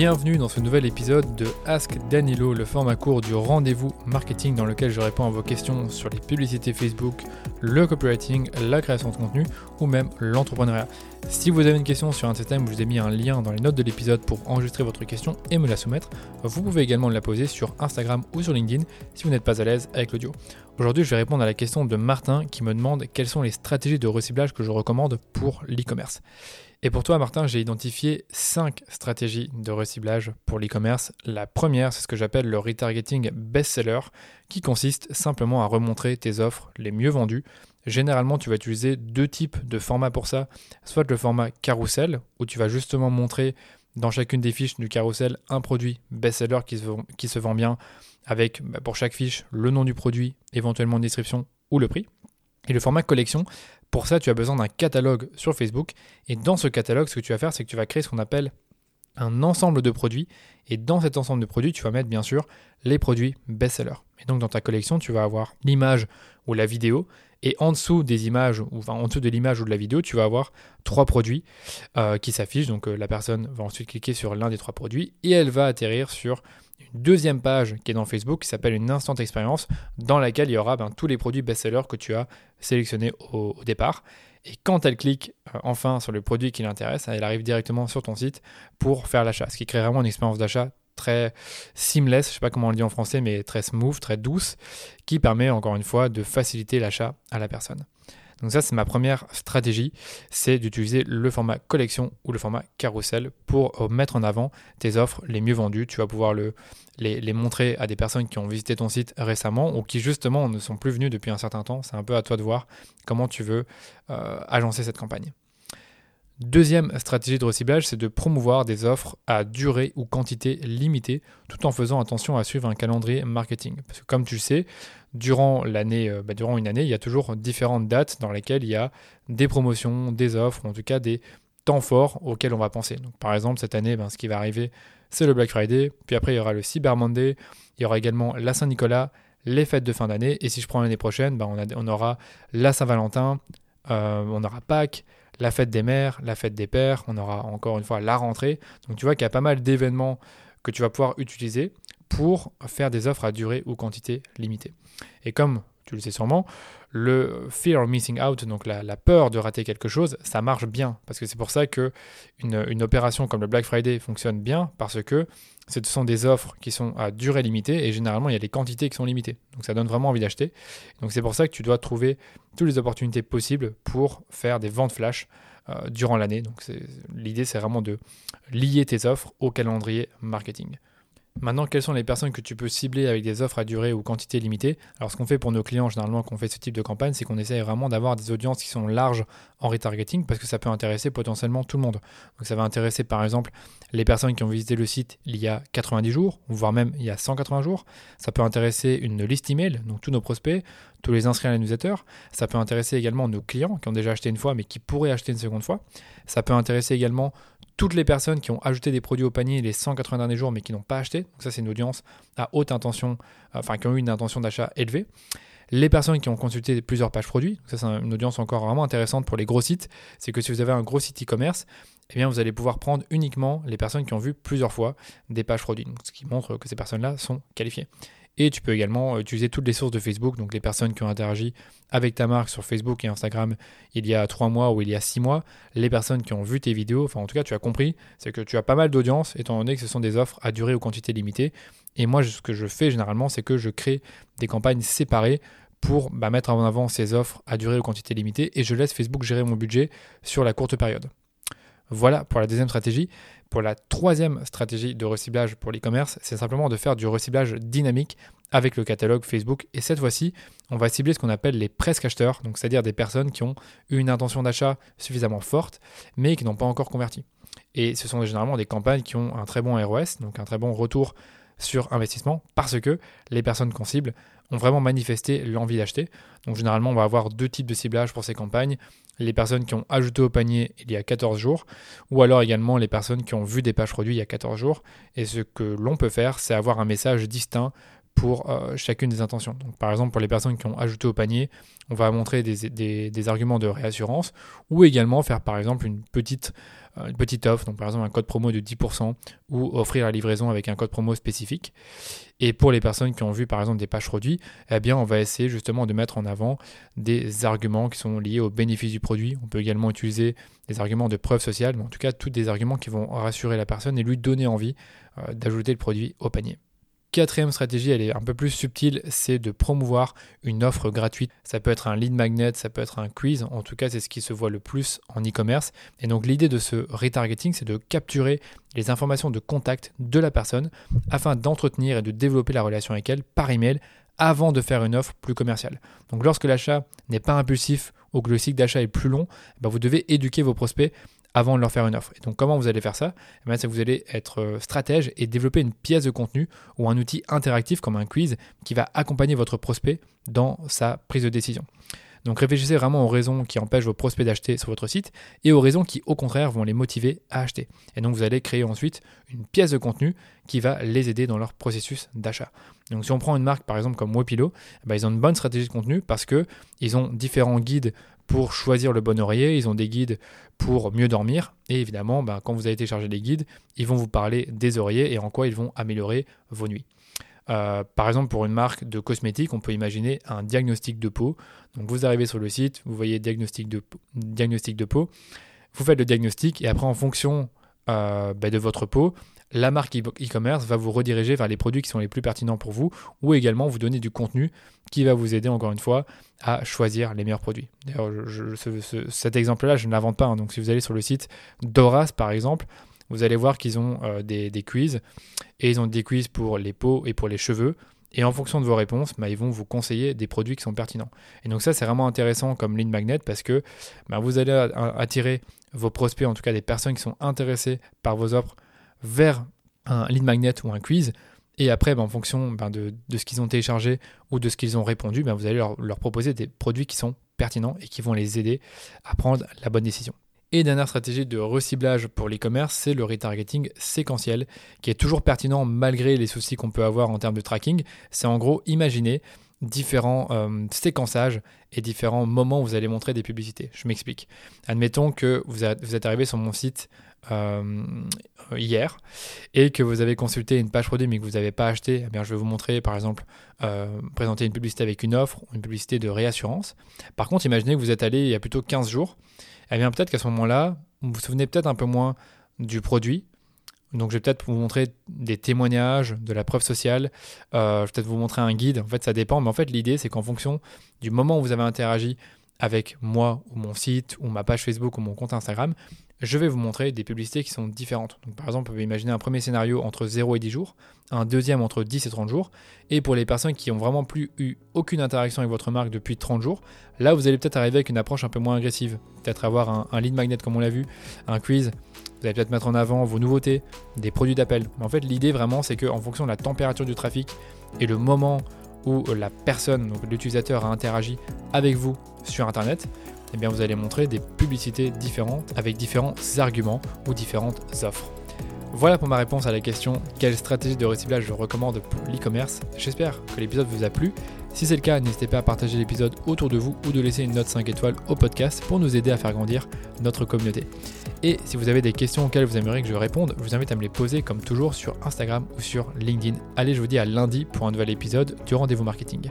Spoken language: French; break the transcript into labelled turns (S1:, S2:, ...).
S1: Bienvenue dans ce nouvel épisode de Ask Danilo, le format court du rendez-vous marketing dans lequel je réponds à vos questions sur les publicités Facebook, le copywriting, la création de contenu ou même l'entrepreneuriat. Si vous avez une question sur un de ces thèmes, je vous ai mis un lien dans les notes de l'épisode pour enregistrer votre question et me la soumettre. Vous pouvez également la poser sur Instagram ou sur LinkedIn si vous n'êtes pas à l'aise avec l'audio. Aujourd'hui, je vais répondre à la question de Martin qui me demande quelles sont les stratégies de recyclage que je recommande pour l'e-commerce. Et pour toi, Martin, j'ai identifié 5 stratégies de reciblage pour l'e-commerce. La première, c'est ce que j'appelle le retargeting best-seller, qui consiste simplement à remontrer tes offres les mieux vendues. Généralement, tu vas utiliser deux types de formats pour ça. Soit le format carousel, où tu vas justement montrer dans chacune des fiches du carousel un produit best-seller qui, qui se, vend bien, avec bah, pour chaque fiche le nom du produit, éventuellement une description ou le prix. Et le format collection, pour ça, tu as besoin d'un catalogue sur Facebook. Et dans ce catalogue, ce que tu vas faire, c'est que tu vas créer ce qu'on appelle un ensemble de produits. Et dans cet ensemble de produits, tu vas mettre bien sûr les produits best-sellers. Et donc dans ta collection, tu vas avoir l'image ou la vidéo. Et en dessous des images, ou enfin, en dessous de l'image ou de la vidéo, tu vas avoir trois produits euh, qui s'affichent. Donc euh, la personne va ensuite cliquer sur l'un des trois produits et elle va atterrir sur une deuxième page qui est dans Facebook qui s'appelle une instant expérience dans laquelle il y aura ben, tous les produits best-sellers que tu as sélectionnés au, départ. Et quand elle clique euh, enfin sur le produit qui l'intéresse, elle arrive directement sur ton site pour faire l'achat, ce qui crée vraiment une expérience d'achat très seamless, je ne sais pas comment on le dit en français, mais très smooth, très douce, qui permet encore une fois de faciliter l'achat à la personne. Donc ça, c'est ma première stratégie, c'est d'utiliser le format collection ou le format carrousel pour euh, mettre en avant tes offres les mieux vendues. Tu vas pouvoir le, les, montrer à des personnes qui ont visité ton site récemment ou qui justement ne sont plus venues depuis un certain temps. C'est un peu à toi de voir comment tu veux euh, agencer cette campagne. Deuxième stratégie de reciblage, c'est de promouvoir des offres à durée ou quantité limitée, tout en faisant attention à suivre un calendrier marketing. Parce que comme tu le sais, durant euh, bah, une année, il y a toujours différentes dates dans lesquelles il y a des promotions, des offres, en tout cas des temps forts auxquels on va penser. Par exemple, cette année, ben, ce qui va arriver, c'est le Black Friday, puis après il y aura le Cyber Monday, il y aura également la Saint-Nicolas, les fêtes de fin d'année, et si je prends l'année prochaine, ben, on, aura la Saint-Valentin, euh, on aura Pâques, la fête des mères, la fête des pères, on aura encore une fois la rentrée. Donc tu vois qu'il y a pas mal d'événements que tu vas pouvoir utiliser pour faire des offres à durée ou quantité limitée. Et comme tu le sais sûrement, le fear of missing out, donc la, peur de rater quelque chose, ça marche bien. Parce que c'est pour ça que une, opération comme le Black Friday fonctionne bien, parce que ce sont des offres qui sont à durée limitée et généralement il y a des quantités qui sont limitées. Donc ça donne vraiment envie d'acheter. Donc c'est pour ça que tu dois trouver toutes les opportunités possibles pour faire des ventes flash euh, durant l'année. Donc l'idée c'est vraiment de lier tes offres au calendrier marketing. Maintenant, quelles sont les personnes que tu peux cibler avec des offres à durée ou quantité limitée Alors, ce qu'on fait pour nos clients, généralement, quand on fait ce type de campagne, c'est qu'on essaye vraiment d'avoir des audiences qui sont larges en retargeting parce que ça peut intéresser potentiellement tout le monde. Donc, ça va intéresser, par exemple, les personnes qui ont visité le site il y a 90 jours, voire même il y a 180 jours. Ça peut intéresser une liste email, donc tous nos prospects, tous les inscrits à la newsletter. Ça peut intéresser également nos clients qui ont déjà acheté une fois mais qui pourraient acheter une seconde fois. Ça peut intéresser également toutes les personnes qui ont ajouté des produits au panier les 180 derniers jours mais qui n'ont pas acheté. Donc ça c'est une audience à haute intention, enfin qui ont eu une intention d'achat élevée. Les personnes qui ont consulté plusieurs pages produits, ça c'est une audience encore vraiment intéressante pour les gros sites, c'est que si vous avez un gros site e-commerce, eh vous allez pouvoir prendre uniquement les personnes qui ont vu plusieurs fois des pages produits, ce qui montre que ces personnes-là sont qualifiées. Et tu peux également utiliser toutes les sources de Facebook, donc les personnes qui ont interagi avec ta marque sur Facebook et Instagram il y a trois mois ou il y a six mois, les personnes qui ont vu tes vidéos, enfin en tout cas tu as compris, c'est que tu as pas mal d'audience étant donné que ce sont des offres à durée ou quantité limitée. Et moi ce que je fais généralement c'est que je crée des campagnes séparées pour bah, mettre en avant ces offres à durée ou quantité limitée et je laisse Facebook gérer mon budget sur la courte période. Voilà pour la deuxième stratégie. Pour la troisième stratégie de reciblage pour l'e-commerce, c'est simplement de faire du reciblage dynamique avec le catalogue Facebook. Et cette fois-ci, on va cibler ce qu'on appelle les presque acheteurs, donc c'est-à-dire des personnes qui ont une intention d'achat suffisamment forte, mais qui n'ont pas encore converti. Et ce sont généralement des campagnes qui ont un très bon ROS, donc un très bon retour sur investissement, parce que les personnes qu'on cible ont vraiment manifesté l'envie d'acheter. Donc généralement, on va avoir deux types de ciblage pour ces campagnes. Les personnes qui ont ajouté au panier il y a 14 jours, ou alors également les personnes qui ont vu des pages produits il y a 14 jours. Et ce que l'on peut faire, c'est avoir un message distinct pour euh, chacune des intentions. Donc, par exemple, pour les personnes qui ont ajouté au panier, on va montrer des, arguments de réassurance ou également faire par exemple une petite, euh, petite offre, donc par exemple un code promo de 10% ou offrir la livraison avec un code promo spécifique. Et pour les personnes qui ont vu par exemple des pages produits, eh bien on va essayer justement de mettre en avant des arguments qui sont liés au bénéfice du produit. On peut également utiliser des arguments de preuve sociale, mais en tout cas tous des arguments qui vont rassurer la personne et lui donner envie euh, d'ajouter le produit au panier. Quatrième stratégie, elle est un peu plus subtile, c'est de promouvoir une offre gratuite. Ça peut être un lead magnet, ça peut être un quiz, en tout cas c'est ce qui se voit le plus en e-commerce. Et donc l'idée de ce retargeting, c'est de capturer les informations de contact de la personne afin d'entretenir et de développer la relation avec elle par email avant de faire une offre plus commerciale. Donc lorsque l'achat n'est pas impulsif ou que le cycle d'achat est plus long, eh ben, vous devez éduquer vos prospects avant de leur faire une offre. Et donc comment vous allez faire ça? Eh bien, C'est que vous allez être euh, stratège et développer une pièce de contenu ou un outil interactif comme un quiz qui va accompagner votre prospect dans sa prise de décision. Donc réfléchissez vraiment aux raisons qui empêchent vos prospects d'acheter sur votre site et aux raisons qui au contraire vont les motiver à acheter. Et donc vous allez créer ensuite une pièce de contenu qui va les aider dans leur processus d'achat. Donc si on prend une marque par exemple comme Wepilo, eh ben, ils ont une bonne stratégie de contenu parce qu'ils ont différents guides pour choisir le bon oreiller, ils ont des guides pour mieux dormir. Et évidemment, bah, quand vous allez télécharger les guides, ils vont vous parler des oreillers et en quoi ils vont améliorer vos nuits. Euh, par exemple, pour une marque de cosmétiques, on peut imaginer un diagnostic de peau. Donc vous arrivez sur le site, vous voyez diagnostic de, peau, vous faites le diagnostic et après en fonction euh, bah, de votre peau, la marque e-commerce va vous rediriger vers les produits qui sont les plus pertinents pour vous ou également vous donner du contenu qui va vous aider encore une fois à choisir les meilleurs produits. D'ailleurs, cet exemple-là, je ne l'invente pas. Hein. donc si vous allez sur le site d'Horace par exemple, vous allez voir qu'ils ont euh, des, quiz et ils ont des quiz pour les peaux et pour les cheveux. Et en fonction de vos réponses, bah, ils vont vous conseiller des produits qui sont pertinents. Et donc ça, c'est vraiment intéressant comme ligne magnet parce que bah, vous allez attirer vos prospects, en tout cas des personnes qui sont intéressées par vos offres, vers un lead magnet ou un quiz. Et après, ben, en fonction ben, de, ce qu'ils ont téléchargé ou de ce qu'ils ont répondu, ben, vous allez leur, proposer des produits qui sont pertinents et qui vont les aider à prendre la bonne décision. Et dernière stratégie de reciblage pour l'e-commerce, c'est le retargeting séquentiel, qui est toujours pertinent malgré les soucis qu'on peut avoir en termes de tracking. C'est en gros imaginer différents euh, séquençages et différents moments où vous allez montrer des publicités. Je m'explique. Admettons que vous, êtes arrivé sur mon site hier et que vous avez consulté une page produit mais que vous n'avez pas acheté, eh bien, je vais vous montrer par exemple euh, présenter une publicité avec une offre, une publicité de réassurance. Par contre, imaginez que vous êtes allé il y a plutôt 15 jours, eh peut-être qu'à ce moment-là, vous vous souvenez peut-être un peu moins du produit, donc je vais peut-être vous montrer des témoignages, de la preuve sociale, euh, je vais peut-être vous montrer un guide, en fait ça dépend, mais en fait l'idée c'est qu'en fonction du moment où vous avez interagi avec moi ou mon site ou ma page Facebook ou mon compte Instagram, je vais vous montrer des publicités qui sont différentes. Donc, par exemple, vous pouvez imaginer un premier scénario entre 0 et 10 jours, un deuxième entre 10 et 30 jours, et pour les personnes qui ont vraiment plus eu aucune interaction avec votre marque depuis 30 jours, là vous allez peut-être arriver avec une approche un peu moins agressive, peut-être avoir un, un lead magnet comme on l'a vu, un quiz, vous allez peut-être mettre en avant vos nouveautés, des produits d'appel. Mais en fait, l'idée vraiment, c'est qu'en fonction de la température du trafic et le moment où la personne, donc l'utilisateur, a interagi avec vous sur Internet, eh bien vous allez montrer des publicités différentes avec différents arguments ou différentes offres. Voilà pour ma réponse à la question quelle stratégie de reciblage je recommande pour l'e-commerce? J'espère que l'épisode vous a plu. Si c'est le cas, n'hésitez pas à partager l'épisode autour de vous ou de laisser une note 5 étoiles au podcast pour nous aider à faire grandir notre communauté. Et si vous avez des questions auxquelles vous aimeriez que je réponde, je vous invite à me les poser comme toujours sur Instagram ou sur LinkedIn. Allez, je vous dis à lundi pour un nouvel épisode du rendez-vous marketing.